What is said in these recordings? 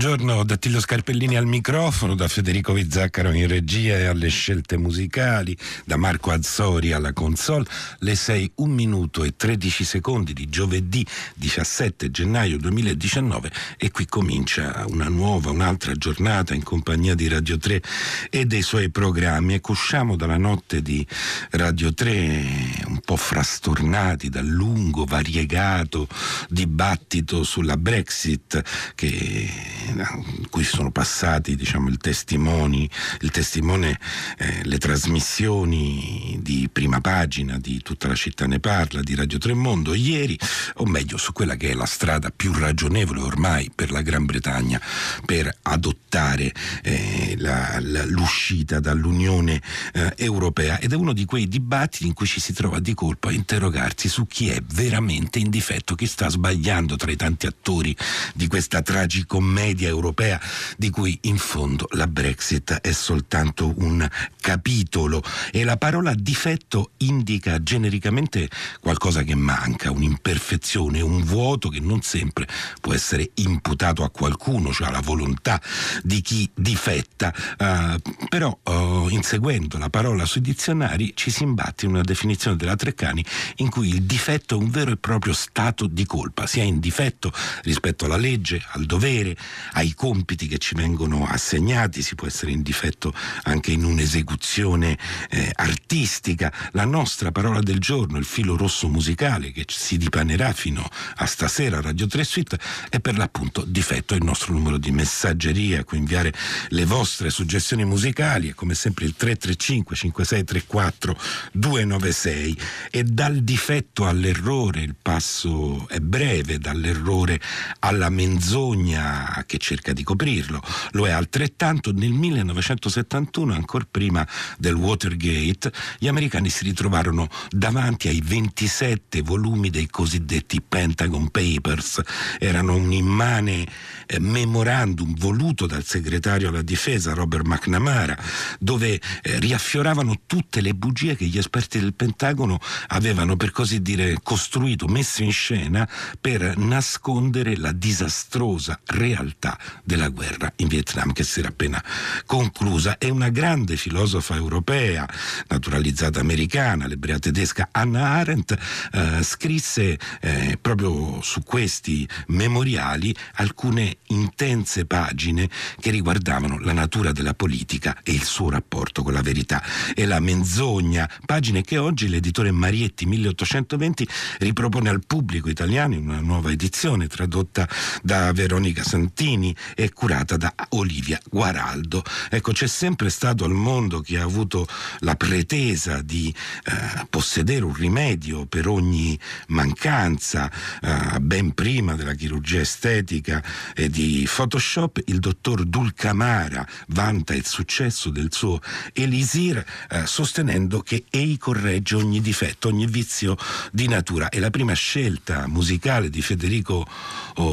Buongiorno da Tillo Scarpellini al microfono, da Federico Vizzaccaro in regia e alle scelte musicali, da Marco Azzori alla console, le 6, 1 minuto e 13 secondi di giovedì 17 gennaio 2019 e qui comincia una nuova, un'altra giornata in compagnia di Radio 3 e dei suoi programmi. Ecco, usciamo dalla notte di Radio 3 un po' frastornati dal lungo, variegato dibattito sulla Brexit che cui sono passati diciamo, il, testimoni, il testimone, eh, le trasmissioni di prima pagina di tutta la città ne parla, di Radio Tremondo, ieri, o meglio su quella che è la strada più ragionevole ormai per la Gran Bretagna per adottare eh, la, la, l'uscita dall'Unione eh, Europea. Ed è uno di quei dibattiti in cui ci si trova di colpo a interrogarsi su chi è veramente in difetto, chi sta sbagliando tra i tanti attori di questa tragicommedia media europea di cui in fondo la Brexit è soltanto un capitolo. E la parola difetto indica genericamente qualcosa che manca, un'imperfezione, un vuoto che non sempre può essere imputato a qualcuno, cioè alla volontà di chi difetta, uh, però uh, inseguendo la parola sui dizionari ci si imbatte in una definizione della Treccani in cui il difetto è un vero e proprio stato di colpa, si è in difetto rispetto alla legge, al dovere, ai compiti che ci vengono assegnati, si può essere in difetto anche in un'esecuzione eh, artistica. La nostra parola del giorno, il filo rosso musicale che si dipanerà fino a stasera a Radio 3 Suite è per l'appunto difetto il nostro numero di messaggeria, a cui inviare le vostre suggestioni musicali è come sempre il 335 5634 296 e dal difetto all'errore il passo è breve, dall'errore alla menzogna che cerca di coprirlo. Lo è altrettanto nel 1971, ancora prima del Watergate, gli americani si ritrovarono davanti ai 27 volumi dei cosiddetti Pentagon Papers. Erano un immane eh, memorandum voluto dal segretario alla difesa Robert McNamara, dove eh, riaffioravano tutte le bugie che gli esperti del Pentagono avevano per così dire costruito, messo in scena per nascondere la disastrosa realtà della guerra in Vietnam che si era appena conclusa. È una grande filosofa europea, naturalizzata americana, l'ebrea tedesca Anna Arendt, eh, scrisse eh, proprio su questi memoriali alcune intense pagine che riguardavano la natura della politica e il suo rapporto con la verità e la menzogna, pagine che oggi l'editore Marietti 1820 ripropone al pubblico italiano in una nuova edizione tradotta da Veronica Santini e curata da Olivia Guaraldo. Ecco, c'è sempre stato al mondo chi ha avuto la pretesa di eh, possedere un rimedio per ogni mancanza, eh, ben prima della chirurgia estetica e di Photoshop, il dottor Dulcamara vanta il successo del suo Elisir eh, sostenendo che ei corregge ogni difetto, ogni vizio di natura. E la prima scelta musicale di Federico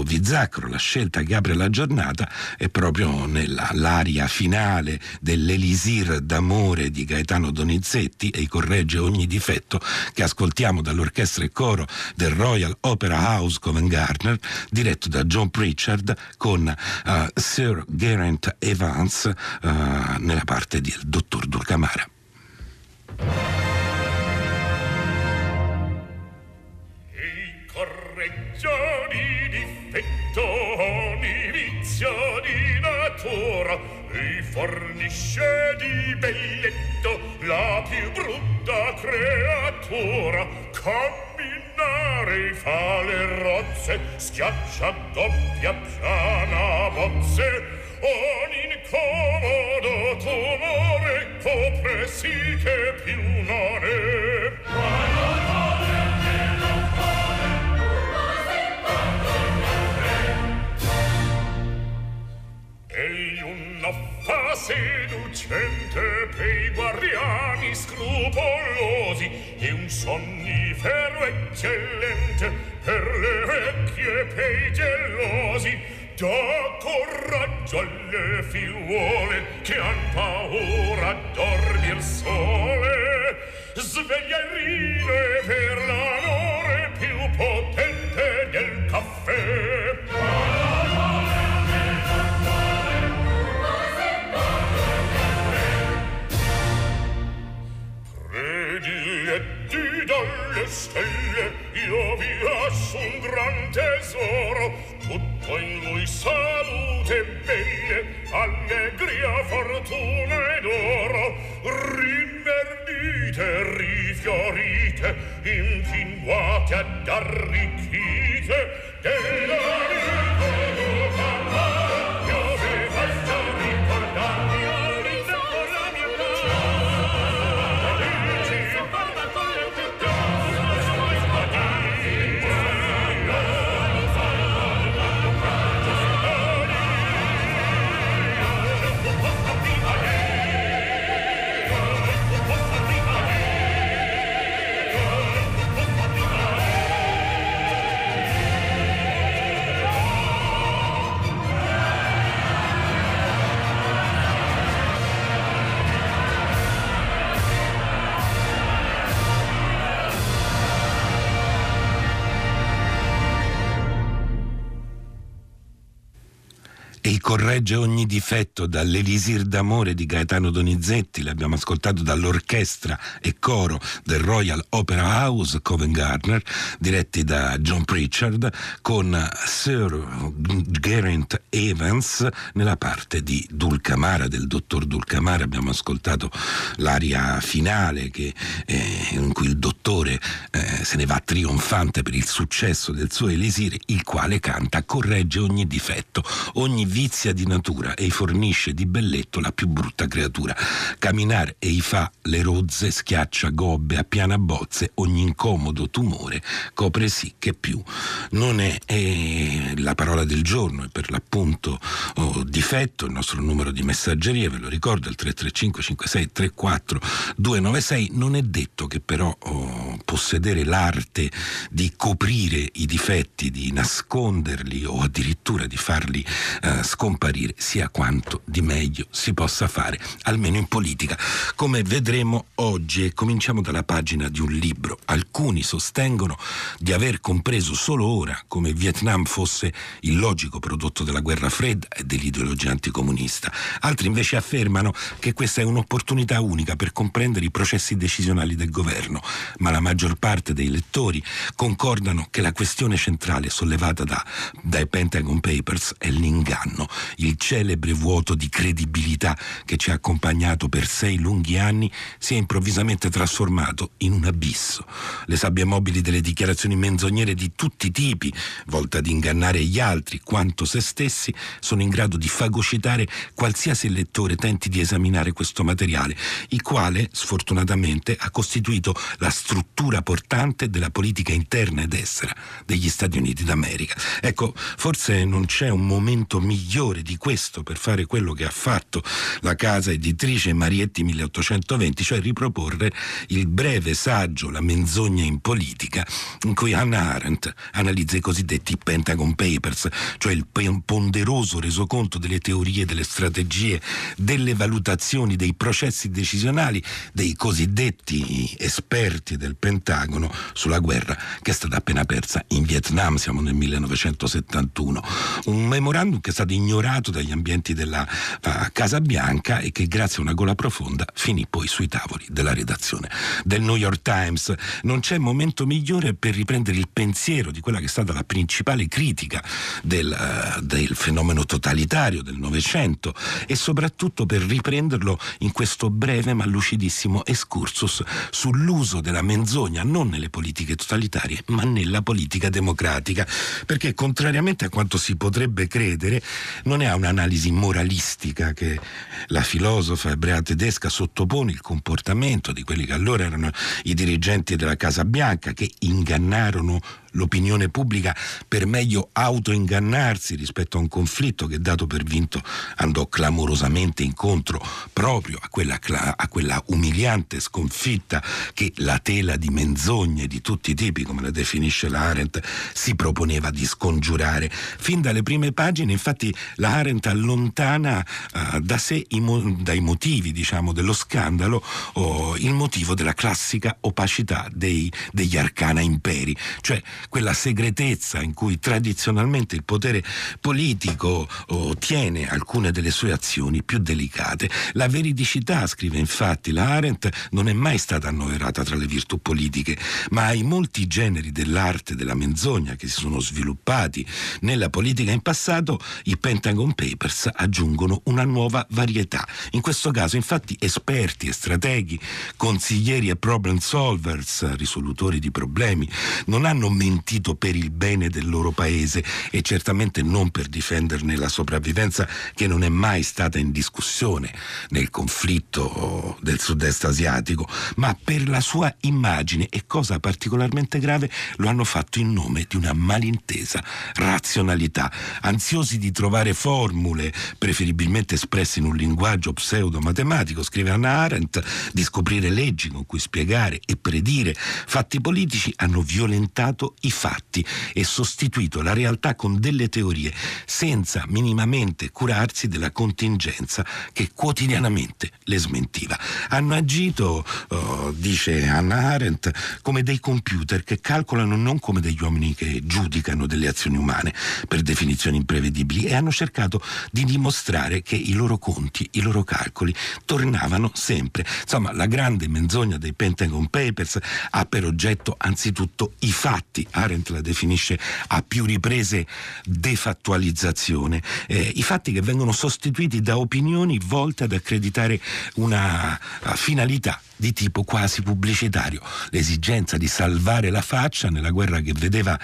Vizzacro, la scelta che apre la giornata, è proprio nell'aria finale dell'Elisir d'amore di Gaetano Donizetti, ei corregge ogni difetto, che ascoltiamo dall'orchestra e coro del Royal Opera House Covent Garner, diretto da John Pritchard con uh, Sir Geraint Evans uh, nella parte del dottor Dulcamara. I correggioni difetto vizio di natura e fornisce di belletto la più brutta creatura. Camminare fa le rozze schiaccia doppia piana bozze. Ogni incomodo tumore copre sì che più non è. Ei fa seducente pei guardiani scrupolosi e un sonnifero eccellente per le vecchie pei gelosi. Da coraggio alle figliuole che han paura a dormir sole. Sveglia il rine per l'amore più potente del dalle stelle io vi lascio un gran tesoro. Tutto in voi salute bene allegria fortuna ed oro. Rinverdite rifiorite infinguate ad arricchite della vita. Corregge ogni difetto dall'Elisir d'amore di Gaetano Donizetti, l'abbiamo ascoltato dall'orchestra e coro del Royal Opera House Covent Garner, diretti da John Pritchard, con Sir Geraint Evans nella parte di Dulcamara, del dottor Dulcamara. Abbiamo ascoltato l'aria finale che, eh, in cui il dottore eh, se ne va trionfante per il successo del suo Elisir, il quale canta, corregge ogni difetto, ogni vizio delizia di natura e fornisce di belletto la più brutta creatura. Camminare ei fa le rozze, schiaccia gobbe, appiana bozze, ogni incomodo tumore copre sì che più. Non è, è la parola del giorno, è per l'appunto oh, difetto, il nostro numero di messaggeria, ve lo ricordo, il 335 56 34 296, non è detto che però oh, possedere l'arte di coprire i difetti, di nasconderli o addirittura di farli eh, scomparire scomparire sia quanto di meglio si possa fare, almeno in politica, come vedremo oggi e cominciamo dalla pagina di un libro. Alcuni sostengono di aver compreso solo ora come Vietnam fosse il logico prodotto della guerra fredda e dell'ideologia anticomunista. Altri invece affermano che questa è un'opportunità unica per comprendere i processi decisionali del governo, ma la maggior parte dei lettori concordano che la questione centrale sollevata da, dai Pentagon Papers è l'inganno, il celebre vuoto di credibilità che ci ha accompagnato per sei lunghi anni si è improvvisamente trasformato in un abisso. Le sabbie mobili delle dichiarazioni menzognere di tutti i tipi, volte ad ingannare gli altri quanto se stessi, sono in grado di fagocitare qualsiasi lettore tenti di esaminare questo materiale, il quale, sfortunatamente, ha costituito la struttura portante della politica interna ed estera degli Stati Uniti d'America. Ecco, forse non c'è un momento migliore migliore di questo per fare quello che ha fatto la casa editrice Marietti 1820, cioè riproporre il breve saggio La menzogna in politica, in cui Hannah Arendt analizza i cosiddetti Pentagon Papers, cioè il ponderoso resoconto delle teorie, delle strategie, delle valutazioni, dei processi decisionali dei cosiddetti esperti del Pentagono sulla guerra che è stata appena persa in Vietnam, siamo nel 1971. Un memorandum che è stato ignorato ignorato dagli ambienti della uh, Casa Bianca e che grazie a una gola profonda finì poi sui tavoli della redazione del New York Times. Non c'è momento migliore per riprendere il pensiero di quella che è stata la principale critica del, uh, del fenomeno totalitario del Novecento e soprattutto per riprenderlo in questo breve ma lucidissimo excursus sull'uso della menzogna non nelle politiche totalitarie ma nella politica democratica perché contrariamente a quanto si potrebbe credere non è un'analisi moralistica che la filosofa ebrea tedesca sottopone il comportamento di quelli che allora erano i dirigenti della Casa Bianca che ingannarono l'opinione pubblica per meglio autoingannarsi rispetto a un conflitto che dato per vinto andò clamorosamente incontro proprio a quella, a quella umiliante sconfitta che la tela di menzogne di tutti i tipi, come la definisce la Arendt, si proponeva di scongiurare. Fin dalle prime pagine, infatti, la Arendt allontana uh, da sé mo- dai motivi, diciamo, dello scandalo oh, il motivo della classica opacità dei, degli arcana imperi, cioè quella segretezza in cui tradizionalmente il potere politico tiene alcune delle sue azioni più delicate. La veridicità, scrive infatti la Arendt, non è mai stata annoverata tra le virtù politiche, ma ai molti generi dell'arte della menzogna che si sono sviluppati nella politica in passato, i Pentagon Papers aggiungono una nuova varietà. In questo caso, infatti, esperti e strateghi, consiglieri e problem solvers, risolutori di problemi, non hanno mentito per il bene del loro paese e certamente non per difenderne la sopravvivenza che non è mai stata in discussione nel conflitto del sud-est asiatico, ma per la sua immagine e cosa particolarmente grave lo hanno fatto in nome di una malintesa razionalità, ansiosi di trovare formule, preferibilmente espresse in un linguaggio pseudo-matematico, scrive Anna Arendt, di scoprire leggi con cui spiegare e predire. Fatti politici, hanno violentato i fatti e sostituito la realtà con delle teorie senza minimamente curarsi della contingenza che quotidianamente le smentiva. Hanno agito, oh, dice Anna Arendt, come dei computer che calcolano non come degli uomini che giudicano delle azioni umane per definizioni imprevedibili e hanno cercato di dimostrare che i loro conti, i loro calcoli tornavano sempre. Insomma, la grande menzogna dei Pentagon Papers ha per oggetto anzitutto i fatti. Arendt la definisce a più riprese defattualizzazione. Eh, I fatti che vengono sostituiti da opinioni volte ad accreditare una finalità di tipo quasi pubblicitario, l'esigenza di salvare la faccia nella guerra che vedeva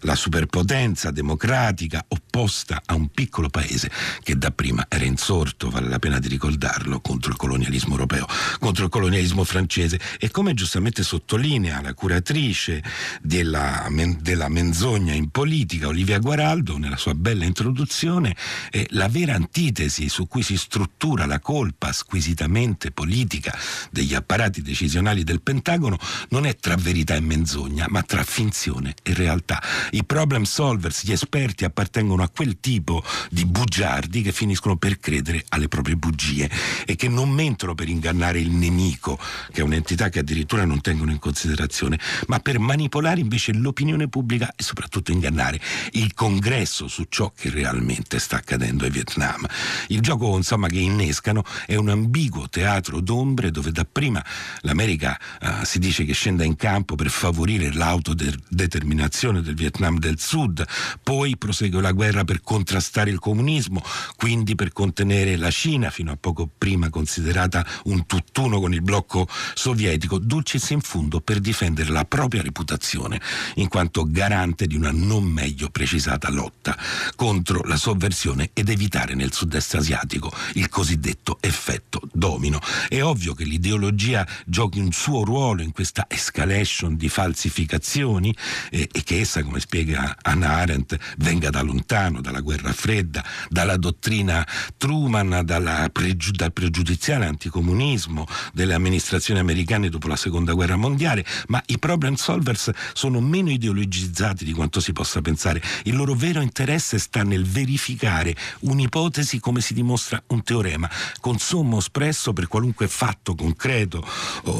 la superpotenza democratica opposta a un piccolo paese che dapprima era insorto, vale la pena di ricordarlo, contro il colonialismo europeo, contro il colonialismo francese. E come giustamente sottolinea la curatrice della, della menzogna in politica, Olivia Guaraldo, nella sua bella introduzione, eh, la vera antitesi su cui si struttura la colpa squisitamente politica degli apparati apparati decisionali del Pentagono non è tra verità e menzogna, ma tra finzione e realtà. I problem solvers, gli esperti appartengono a quel tipo di bugiardi che finiscono per credere alle proprie bugie e che non mentono per ingannare il nemico, che è un'entità che addirittura non tengono in considerazione, ma per manipolare invece l'opinione pubblica e soprattutto ingannare il congresso su ciò che realmente sta accadendo a Vietnam. Il gioco insomma che innescano è un ambiguo teatro d'ombre dove dapprima l'America uh, si dice che scenda in campo per favorire l'autodeterminazione del Vietnam del Sud, poi prosegue la guerra per contrastare il comunismo, quindi per contenere la Cina, fino a poco prima considerata un tutt'uno con il blocco sovietico, dulcis in fundo per difendere la propria reputazione, in quanto garante di una non meglio precisata lotta contro la sovversione ed evitare nel sud-est asiatico il cosiddetto effetto domino. È ovvio che l'ideologia Russia giochi un suo ruolo in questa escalation di falsificazioni eh, e che essa, come spiega Anna Arendt, venga da lontano, dalla guerra fredda, dalla dottrina Truman, pregiu- dal pregiudiziale anticomunismo delle amministrazioni americane dopo la seconda guerra mondiale, ma i problem solvers sono meno ideologizzati di quanto si possa pensare. Il loro vero interesse sta nel verificare un'ipotesi come si dimostra un teorema, con sommo espresso per qualunque fatto concreto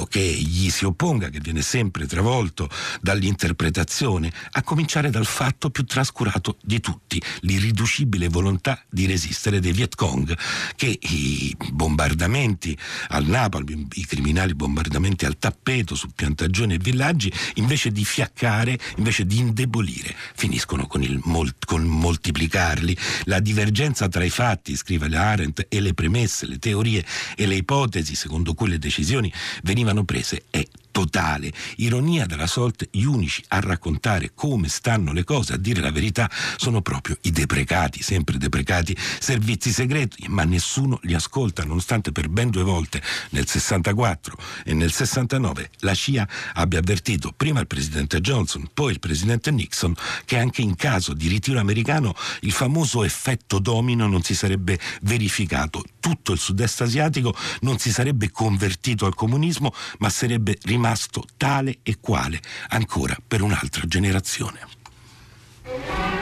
che gli si opponga, che viene sempre travolto dall'interpretazione, a cominciare dal fatto più trascurato di tutti, l'irriducibile volontà di resistere dei Viet Cong, che i bombardamenti al napalm, i criminali bombardamenti al tappeto su piantagioni e villaggi, invece di fiaccare, invece di indebolire, finiscono con il mol- con moltiplicarli. La divergenza tra i fatti, scrive Arendt, e le premesse, le teorie e le ipotesi secondo cui le decisioni venivano prese è totale. Ironia della sorte, gli unici a raccontare come stanno le cose, a dire la verità, sono proprio i deprecati, sempre deprecati, servizi segreti, ma nessuno li ascolta, nonostante per ben due volte, nel 64 e nel 69, la CIA abbia avvertito prima il presidente Johnson, poi il presidente Nixon, che anche in caso di ritiro americano il famoso effetto domino non si sarebbe verificato. Tutto il sud-est asiatico non si sarebbe convertito al comunismo, ma sarebbe rimasto rimasto tale e quale ancora per un'altra generazione.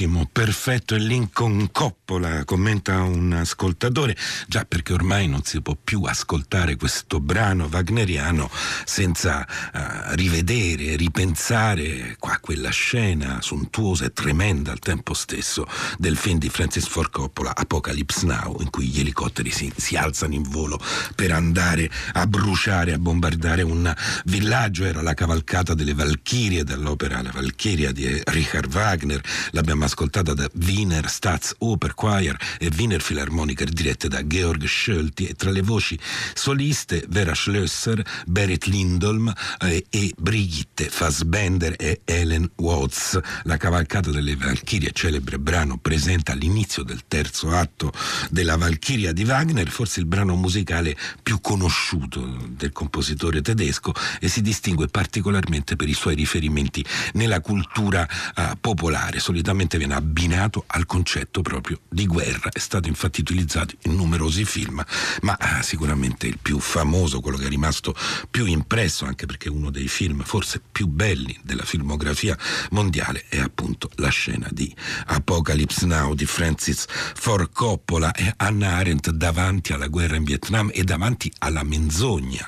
qui perfetto e Lincoln Coppola, commenta un ascoltatore, già perché ormai non si può più ascoltare questo brano wagneriano senza uh, rivedere, ripensare qua quella scena sontuosa e tremenda al tempo stesso del film di Francis Ford Coppola, Apocalypse Now, in cui gli elicotteri si, si alzano in volo per andare a bruciare, a bombardare un villaggio, era la cavalcata delle Valchirie dall'opera La Valchiria di Richard Wagner, l'abbiamo ascoltata da Wiener Staatsoper Choir e Wiener Philharmoniker dirette da Georg Schölti e tra le voci soliste Vera Schlösser, Berit Lindholm eh, e Brigitte Fassbender e Helen Watts. La cavalcata delle Valchirie, celebre brano presente all'inizio del terzo atto della Valchiria di Wagner, forse il brano musicale più conosciuto del compositore tedesco e si distingue particolarmente per i suoi riferimenti nella cultura uh, popolare. Solitamente viene abbinato al concetto proprio di guerra. È stato infatti utilizzato in numerosi film, ma uh, sicuramente il più famoso, quello che è rimasto più impresso, anche perché uno dei film forse più belli della filmografia mondiale, è appunto la scena di Apocalypse Now di Francis Ford Coppola e Anna Arendt davanti alla guerra in Vietnam e davanti alla menzogna,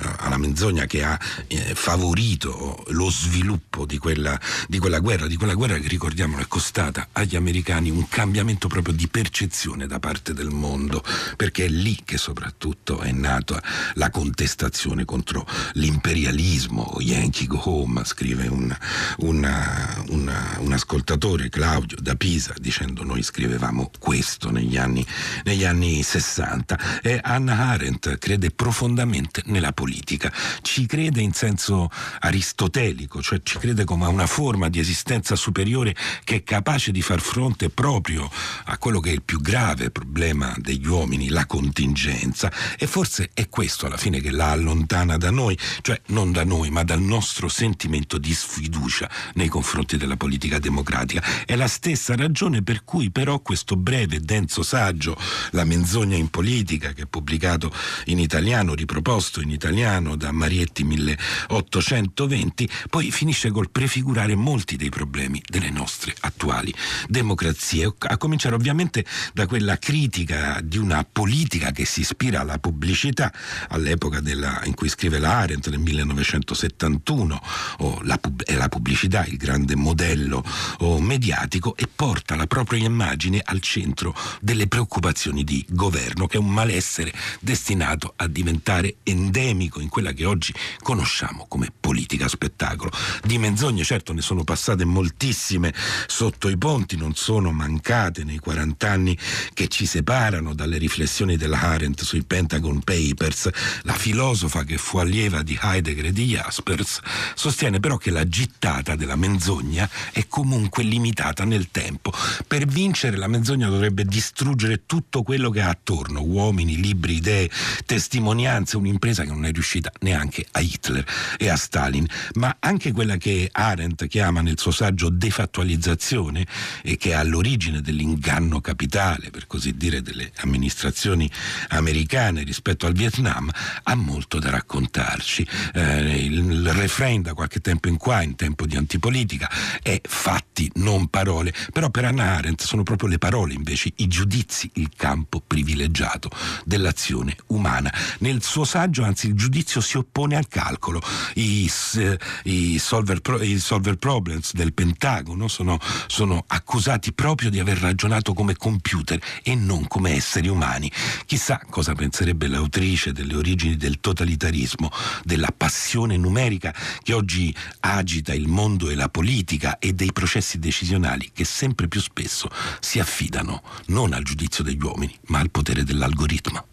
uh, alla menzogna che ha eh, favorito lo sviluppo di quella, di quella guerra, di quella guerra che ricordiamo è costata agli americani un cambiamento proprio di percezione da parte del mondo, perché è lì che soprattutto è nata la contestazione contro l'imperialismo. Yankee Go Home, scrive un, una, una, un ascoltatore, Claudio da Pisa, dicendo noi scrivevamo questo negli anni, negli anni 60. E Anna Arendt crede profondamente nella politica, ci crede in senso aristotelico, cioè ci crede come a una forma di esistenza superiore che è capace di far fronte proprio a quello che è il più grave problema degli uomini, la contingenza. E forse è questo alla fine che la allontana da noi, cioè non da noi, ma dal nostro sentimento di sfiducia nei confronti della politica democratica. È la stessa ragione per cui però questo breve e denso saggio, La menzogna in politica, che è pubblicato in italiano, riproposto in italiano da Marietti 1820, poi finisce col prefigurare molti dei problemi delle nostre attuali democrazie, a cominciare ovviamente da quella critica di una politica che si ispira alla pubblicità, all'epoca della, in cui scrive la Arendt nel 1971, oh, la, è la pubblicità il grande modello oh, mediatico e porta la propria immagine al centro delle preoccupazioni di governo, che è un malessere destinato a diventare endemico in quella che oggi conosciamo come politica spettacolo. Di menzogne certo ne sono passate moltissime sotto i ponti, non sono mancate nei 40 anni che ci separano dalle riflessioni della Arendt sui Pentagon Papers. La filosofa che fu allieva di Heidegger e di Jaspers sostiene però che la gittata della menzogna è comunque limitata nel tempo. Per vincere la menzogna dovrebbe distruggere tutto quello che ha attorno, uomini, libri, idee, testimonianze, un'impresa che non è riuscita neanche a Hitler e a Stalin, ma anche quella che Arendt chiama nel suo saggio defattualizzazione e che è all'origine dell'inganno capitale, per così dire, delle amministrazioni americane rispetto al Vietnam, ha molto da raccontarci. Eh, il, refrain da qualche tempo in qua, in tempo di antipolitica, è fatti, non parole, però per Anna Arendt sono proprio le parole invece, i giudizi, il campo privilegiato dell'azione umana. Nel suo saggio, anzi, il giudizio si oppone al calcolo. I, i, solver, i solver, problems del Pentagono sono, sono accusati proprio di aver ragionato come computer e non come esseri umani. Chissà cosa penserebbe l'autrice delle origini del totalitarismo, della passione numerica che oggi agita il mondo e la politica e dei processi decisionali che sempre più spesso si affidano non al giudizio degli uomini, ma al potere dell'algoritmo.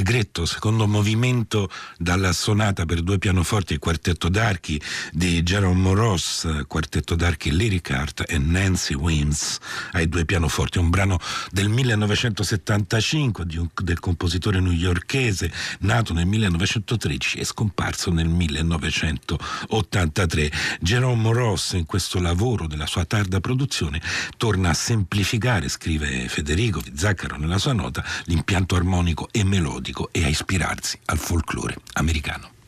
Allegretto, secondo movimento dalla sonata per due pianoforti e quartetto d'archi di Jerome Ross, quartetto d'archi Lyric Art e Nancy Wims ai due pianoforti, un brano del 1975 un, del compositore newyorchese nato nel 1913 e scomparso nel 1983. Jerome Ross in questo lavoro della sua tarda produzione torna a semplificare, scrive Federico Zaccaro nella sua nota, l'impianto armonico e melodico melodico e a ispirarsi al folklore americano.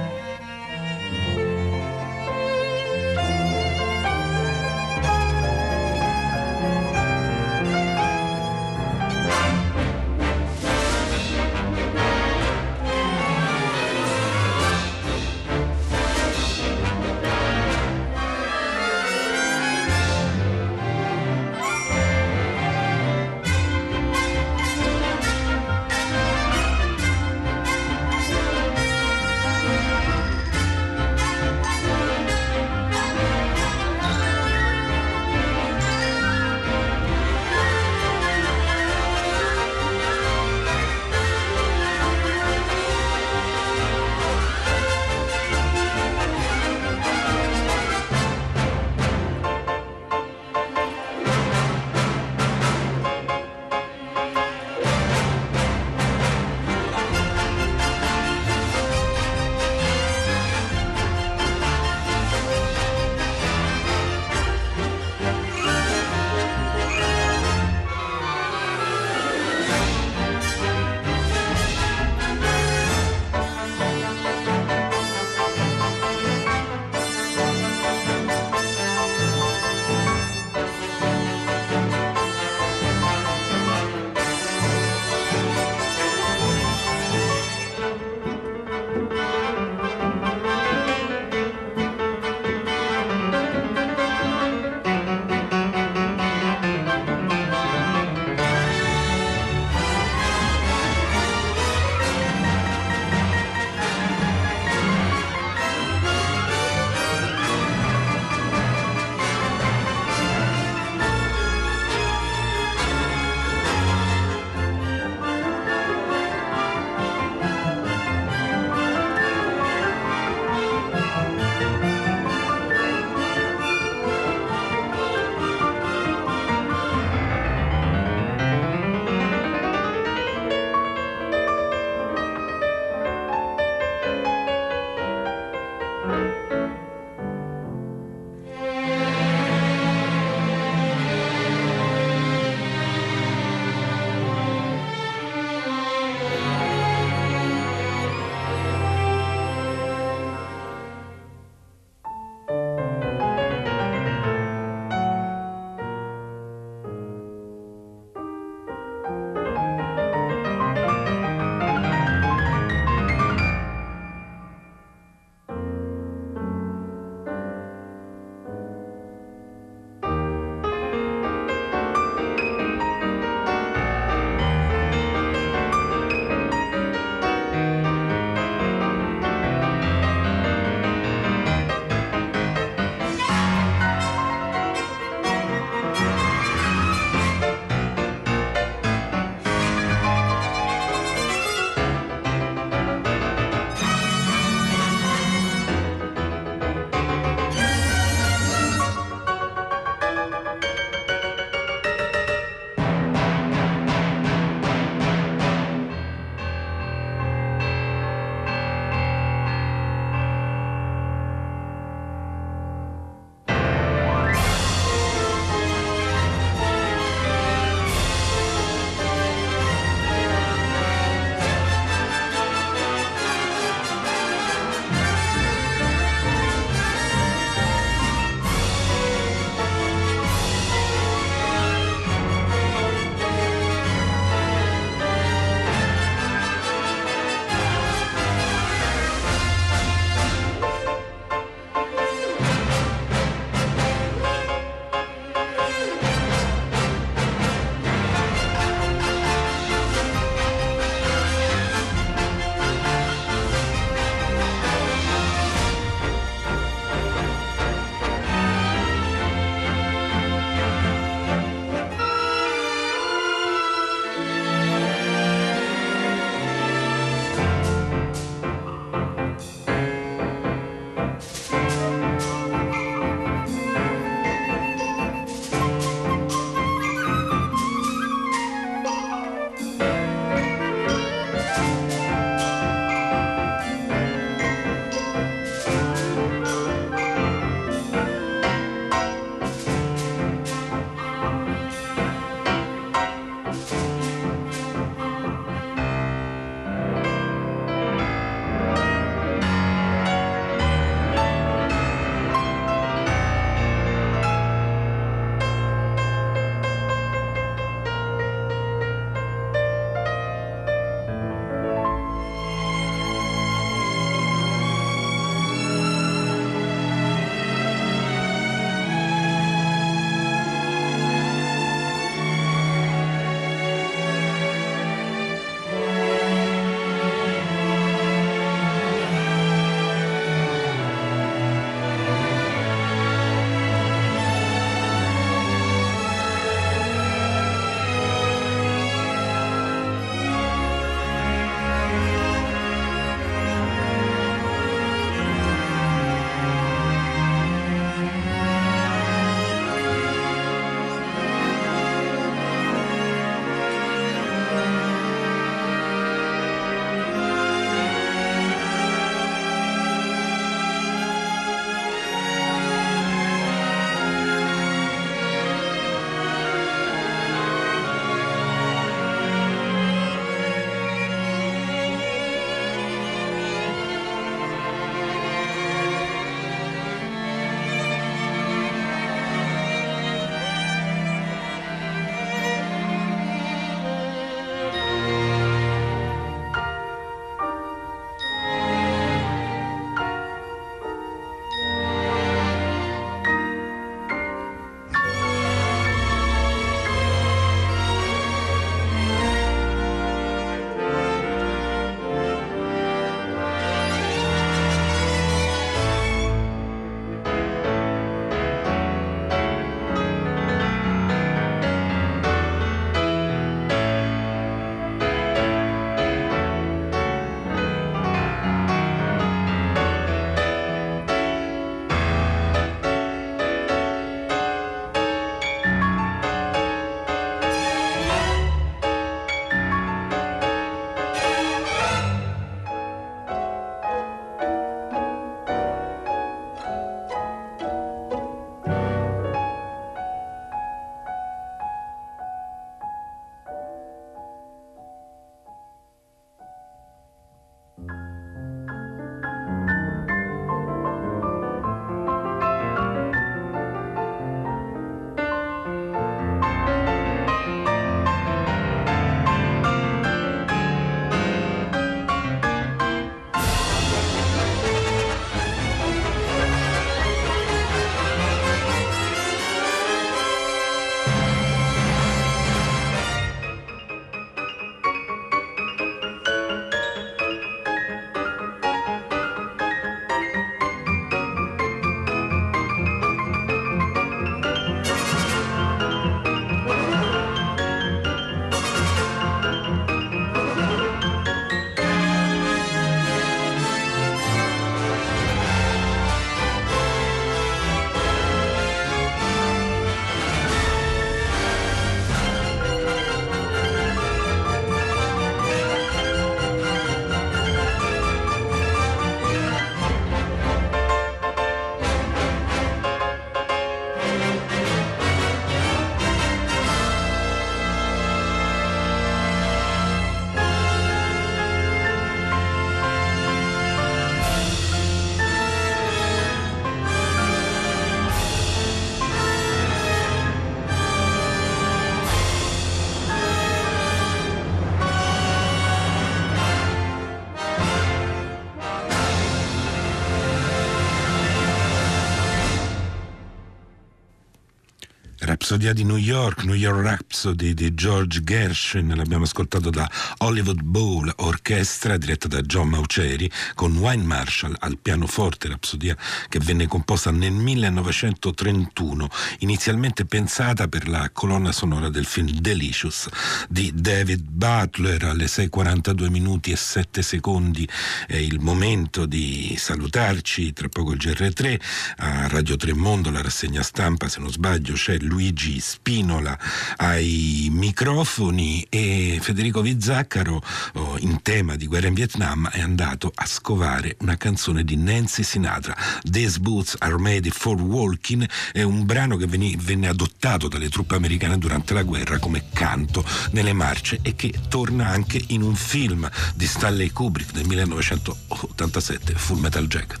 Rapsodia di New York, New York Rhapsody di George Gershwin, l'abbiamo ascoltato da Hollywood Bowl Orchestra diretta da John Mauceri con Wayne Marshall al pianoforte Rapsodia che venne composta nel 1931, inizialmente pensata per la colonna sonora del film Delicious di David Butler. Alle 6:42 minuti e 7 secondi è il momento di salutarci, tra poco il GR3 a Radio Tremondo la rassegna stampa se non sbaglio c'è Luigi Spinola ai microfoni e Federico Vizzaccaro oh, in tema di guerra in Vietnam è andato a scovare una canzone di Nancy Sinatra These Boots Are Made for Walking è un brano che venne, venne adottato dalle truppe americane durante la guerra come canto nelle marce e che torna anche in un film di Stanley Kubrick del 1987 Full Metal Jacket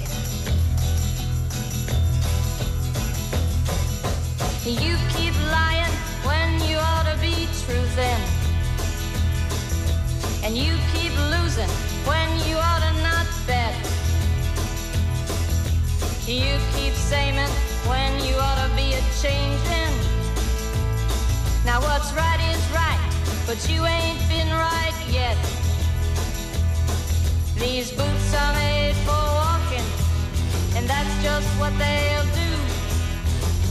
You keep lying when you ought to be truthing. And you keep losing when you ought to not bet. You keep saying when you ought to be a changing. Now what's right is right, but you ain't been right yet. These boots are made for walking, and that's just what they'll do.